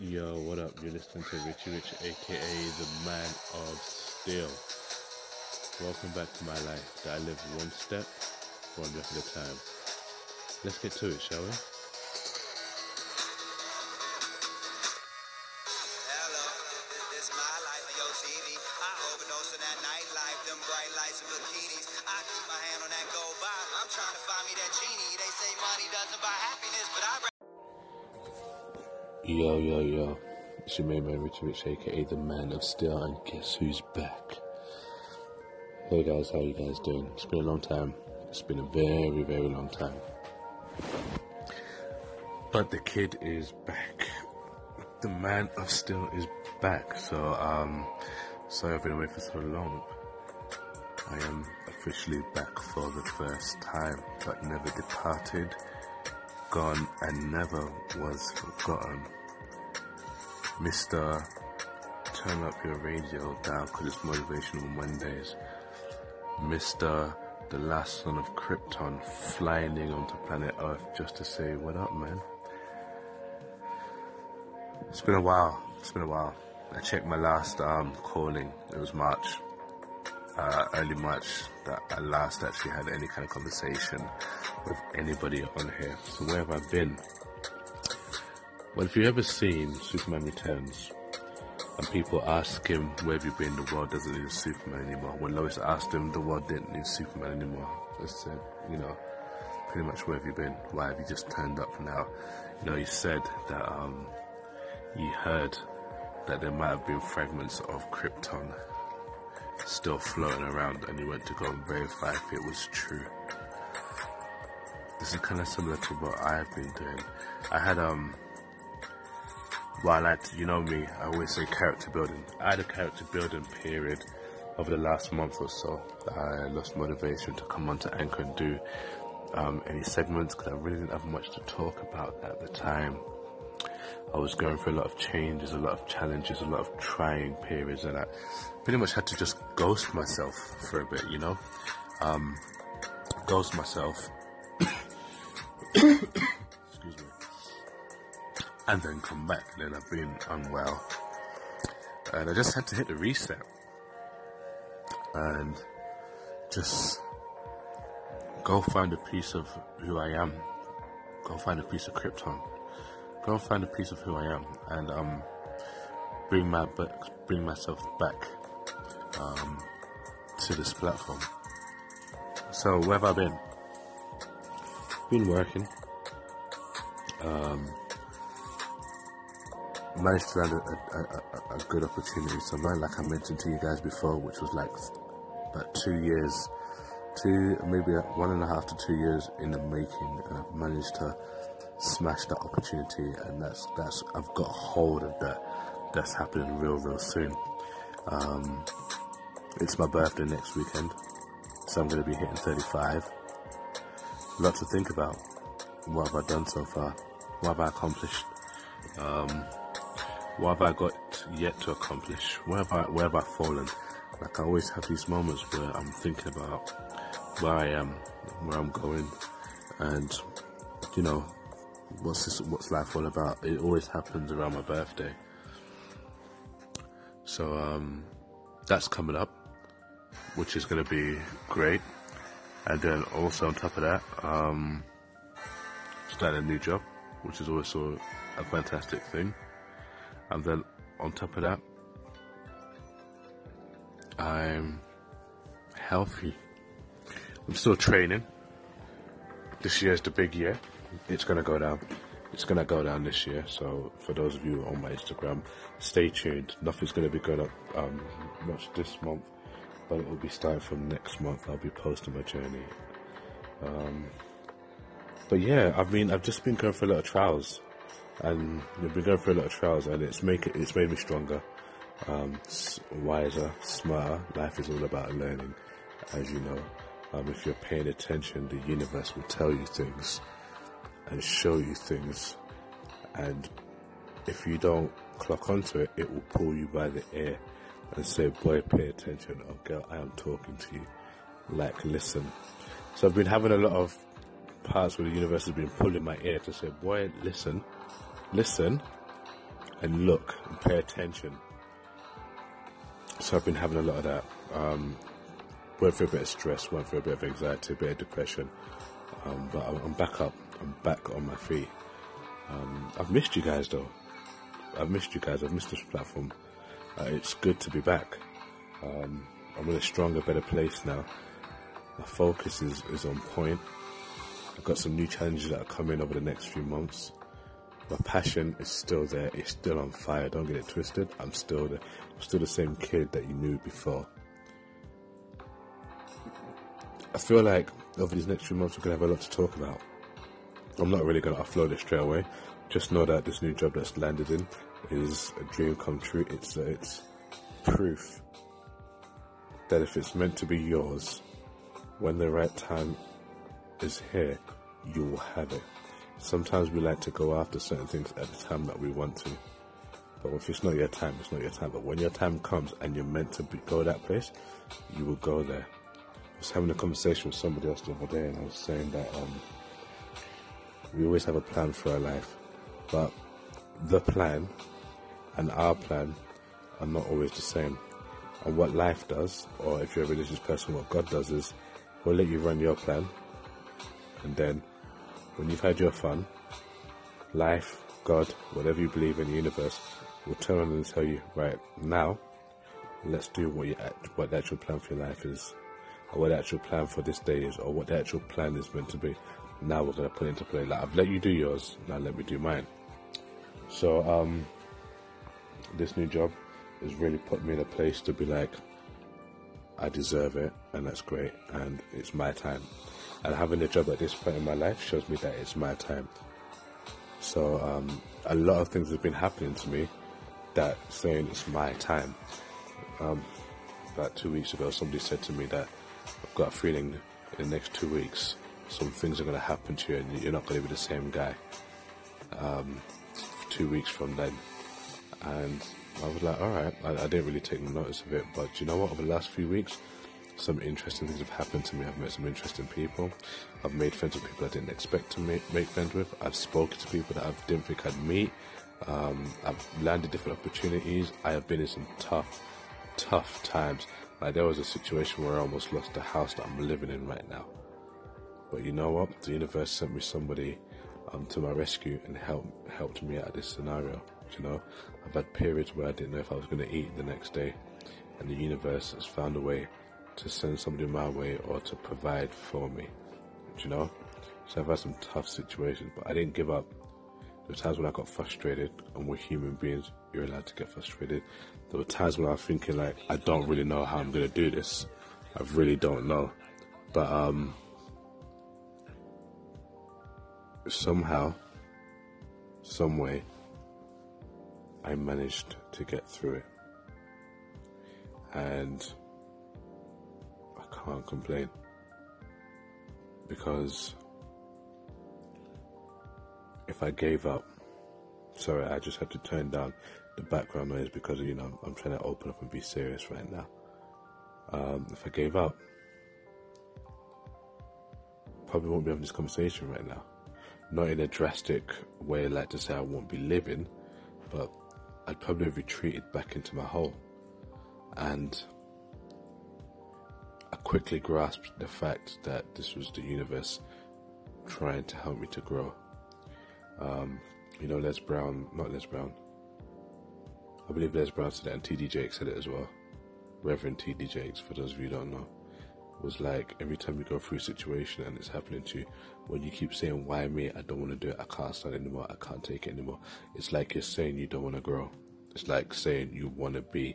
Yo, what up? You're listening to Richie Rich, aka the Man of Steel. Welcome back to my life that I live one step, one breath at a time. Let's get to it, shall we? Yo, yo, yo. It's your main man, Richie Rich, aka the Man of Steel, and guess who's back? Hey guys, how you guys doing? It's been a long time. It's been a very, very long time. But the kid is back. The Man of Steel is back. So, um, sorry I've been away for so long. I am officially back for the first time, but never departed, gone, and never was forgotten. Mr. Turn up your radio down because it's motivational Mondays. Mr. The last son of Krypton flying in onto planet Earth just to say, What up, man? It's been a while. It's been a while. I checked my last um, calling. It was March, uh, early March, that I last actually had any kind of conversation with anybody on here. So where have I been? Well, if you've ever seen Superman Returns, and people ask him, where have you been? The world doesn't need Superman anymore. When Lois asked him, the world didn't need Superman anymore. I said, you know, pretty much where have you been? Why have you just turned up now? You know, he said that um, he heard that there might have been fragments of Krypton still floating around, and he went to go and verify if it was true. This is kind of similar to what I've been doing. I had um while I, you know me, I always say character building. I had a character building period over the last month or so. I lost motivation to come onto Anchor and do um, any segments because I really didn't have much to talk about at the time. I was going through a lot of changes, a lot of challenges, a lot of trying periods, and I pretty much had to just ghost myself for a bit, you know? Um, ghost myself. And then come back. Then I've been unwell, and I just had to hit the reset and just go find a piece of who I am. Go find a piece of Krypton. Go find a piece of who I am, and um, bring my back, bring myself back um, to this platform. So where have I been? Been working. Um, managed to land a, a, a, a good opportunity somewhere, like I mentioned to you guys before, which was like about two years, two maybe one and a half to two years in the making, and I've managed to smash that opportunity, and that's that's I've got hold of that. That's happening real, real soon. Um, it's my birthday next weekend, so I'm going to be hitting 35. A lot to think about. What have I done so far? What have I accomplished? Um, what have I got yet to accomplish? Where have I, where have I fallen? Like I always have these moments where I'm thinking about where I am, where I'm going, and you know, what's this, what's life all about? It always happens around my birthday. So um, that's coming up, which is going to be great. And then also on top of that, um, starting a new job, which is also a fantastic thing. And then on top of that, I'm healthy. I'm still training. This year's the big year. It's gonna go down. It's gonna go down this year. So for those of you on my Instagram, stay tuned. Nothing's gonna be going up um, much this month. but it will be starting from next month. I'll be posting my journey. Um, but yeah, I mean, I've just been going through a lot of trials, and I've been going through a lot of trials, and it's make it, it's made me stronger, um, wiser, smarter. Life is all about learning, as you know. Um, if you're paying attention, the universe will tell you things and show you things, and if you don't clock onto it, it will pull you by the ear and say, "Boy, pay attention," or "Girl, I am talking to you." Like, listen. So I've been having a lot of parts where the universe has been pulling my ear to say, boy, listen, listen, and look and pay attention. So I've been having a lot of that. Um, went through a bit of stress, went through a bit of anxiety, a bit of depression. Um, but I'm, back up. I'm back on my feet. Um, I've missed you guys though. I've missed you guys. I've missed this platform. Uh, it's good to be back. Um, I'm in a stronger, better place now. My focus is, is on point. I've got some new challenges that are coming over the next few months. My passion is still there. It's still on fire. Don't get it twisted. I'm still the, I'm still the same kid that you knew before. I feel like over these next few months we're gonna have a lot to talk about. I'm not really gonna offload it straight away. Just know that this new job that's landed in is a dream come true. It's uh, it's proof that if it's meant to be yours, when the right time is here, you will have it. Sometimes we like to go after certain things at the time that we want to. But if it's not your time, it's not your time. But when your time comes and you're meant to be, go that place, you will go there. I was having a conversation with somebody else the other day, and I was saying that um, we always have a plan for our life, but the plan and our plan are not always the same. And what life does, or if you're a religious person, what God does is, He'll let you run your plan, and then when you've had your fun, life, God, whatever you believe in the universe, will turn and tell you, right, now, let's do what, you, what the actual plan for your life is, or what the actual plan for this day is, or what the actual plan is meant to be. Now we're going to put it into play. Like, I've let you do yours, now let me do mine. So, um, this new job has really put me in a place to be like, I deserve it, and that's great, and it's my time and having a job at this point in my life shows me that it's my time. So um, a lot of things have been happening to me that saying it's my time. Um, about two weeks ago, somebody said to me that I've got a feeling in the next two weeks some things are going to happen to you and you're not going to be the same guy. Um, two weeks from then, and I was like, all right, I, I didn't really take notice of it, but you know what? Over the last few weeks, some interesting things have happened to me. I've met some interesting people. I've made friends with people I didn't expect to make, make friends with. I've spoken to people that I didn't think I'd meet. Um, I've landed different opportunities. I have been in some tough, tough times. Like there was a situation where I almost lost the house that I'm living in right now. But you know what? The universe sent me somebody um, to my rescue and helped helped me out of this scenario. You know, I've had periods where I didn't know if I was going to eat the next day, and the universe has found a way to send somebody my way or to provide for me. you know? So I've had some tough situations, but I didn't give up. There were times when I got frustrated, and we're human beings, you're allowed to get frustrated. There were times when I was thinking, like, I don't really know how I'm gonna do this. I really don't know. But, um, somehow, some way, I managed to get through it. And can't complain because if I gave up, sorry, I just had to turn down the background noise because you know I'm trying to open up and be serious right now. Um, if I gave up, probably won't be having this conversation right now. Not in a drastic way, like to say I won't be living, but I'd probably have retreated back into my hole. And quickly grasped the fact that this was the universe trying to help me to grow. Um, you know, Les Brown, not Les Brown. I believe Les Brown said it, and TD Jakes said it as well. Reverend TD Jakes, for those of you who don't know, was like every time you go through a situation and it's happening to you, when you keep saying, Why me? I don't want to do it. I can't stand anymore. I can't take it anymore. It's like you're saying you don't want to grow. It's like saying you want to be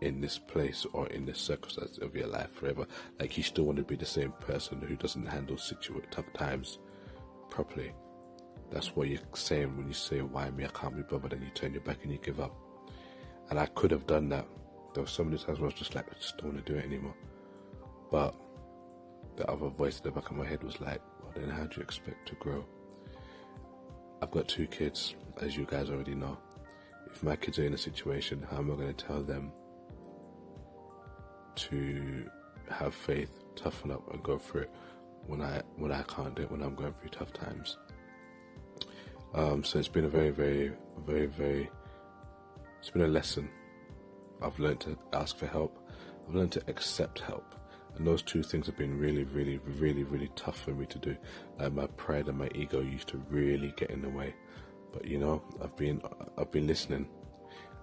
in this place or in this circumstance of your life forever. Like you still want to be the same person who doesn't handle tough times properly. That's what you're saying when you say, Why me? I can't be bothered, and you turn your back and you give up. And I could have done that. There were so many times where I was just like, I just don't want to do it anymore. But the other voice in the back of my head was like, Well, then how do you expect to grow? I've got two kids, as you guys already know. If my kids are in a situation, how am I going to tell them to have faith, toughen up, and go through it when I when I can't do it when I'm going through tough times? Um, so it's been a very, very, very, very. It's been a lesson. I've learned to ask for help. I've learned to accept help. And those two things have been really, really, really, really tough for me to do. Like my pride and my ego used to really get in the way. But you know, I've been I've been listening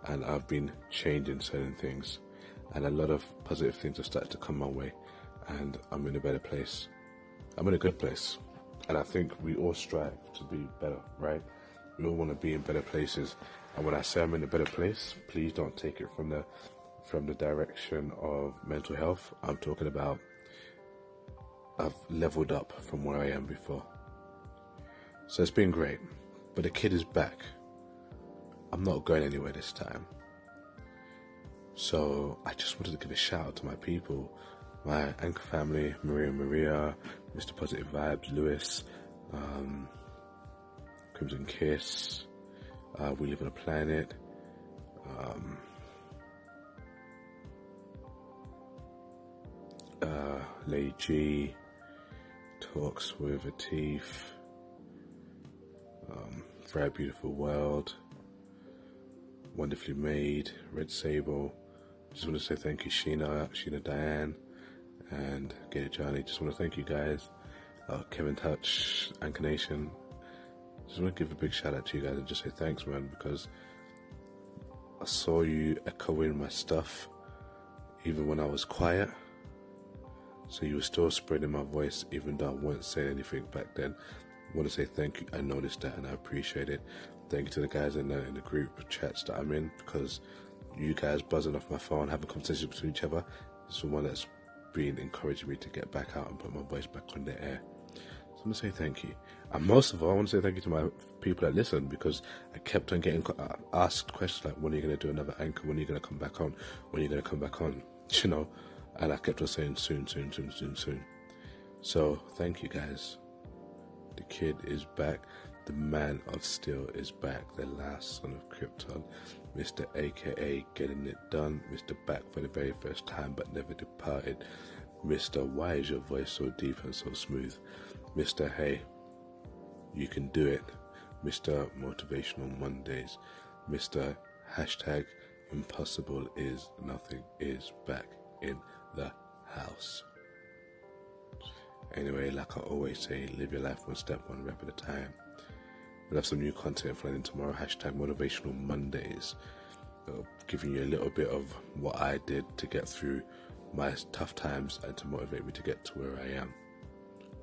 and I've been changing certain things and a lot of positive things have started to come my way and I'm in a better place. I'm in a good place. And I think we all strive to be better, right? We all want to be in better places. And when I say I'm in a better place, please don't take it from the from the direction of mental health. I'm talking about I've leveled up from where I am before. So it's been great. But the kid is back. I'm not going anywhere this time. So I just wanted to give a shout out to my people, my anchor family, Maria Maria, Mr. Positive Vibes, Lewis, um, Crimson Kiss, uh, We Live on a Planet, um, uh, Lady G, Talks with Atif, um, Very Beautiful World, Wonderfully Made, Red Sable. Just want to say thank you, Sheena, Sheena Diane, and Gator Johnny. Just want to thank you guys, uh, Kevin Touch, Anchor Nation. Just want to give a big shout out to you guys and just say thanks, man, because I saw you echoing my stuff even when I was quiet. So you were still spreading my voice even though I wasn't saying anything back then. I want to say thank you. I noticed that and I appreciate it. Thank you to the guys in the in the group chats that I'm in because you guys buzzing off my phone, having conversations between each other, someone that's been encouraging me to get back out and put my voice back on the air. So I'm gonna say thank you, and most of all, I want to say thank you to my people that listen because I kept on getting uh, asked questions like, "When are you gonna do another anchor? When are you gonna come back on? When are you gonna come back on?" You know, and I kept on saying soon, soon, soon, soon, soon. So thank you guys. The kid is back. The man of steel is back. The last son of Krypton. Mr. AKA getting it done. Mr. Back for the very first time but never departed. Mr. Why is your voice so deep and so smooth? Mr. Hey, you can do it. Mr. Motivational Mondays. Mr. Hashtag Impossible is Nothing is back in the house. Anyway, like I always say, live your life one step, one rep at a time. We'll have some new content flying tomorrow. Hashtag Motivational Mondays. Uh, giving you a little bit of what I did to get through my tough times and to motivate me to get to where I am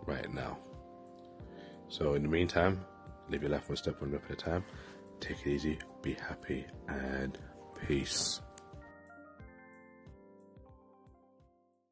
right now. So, in the meantime, live your life one step, one rep at a time. Take it easy, be happy, and peace.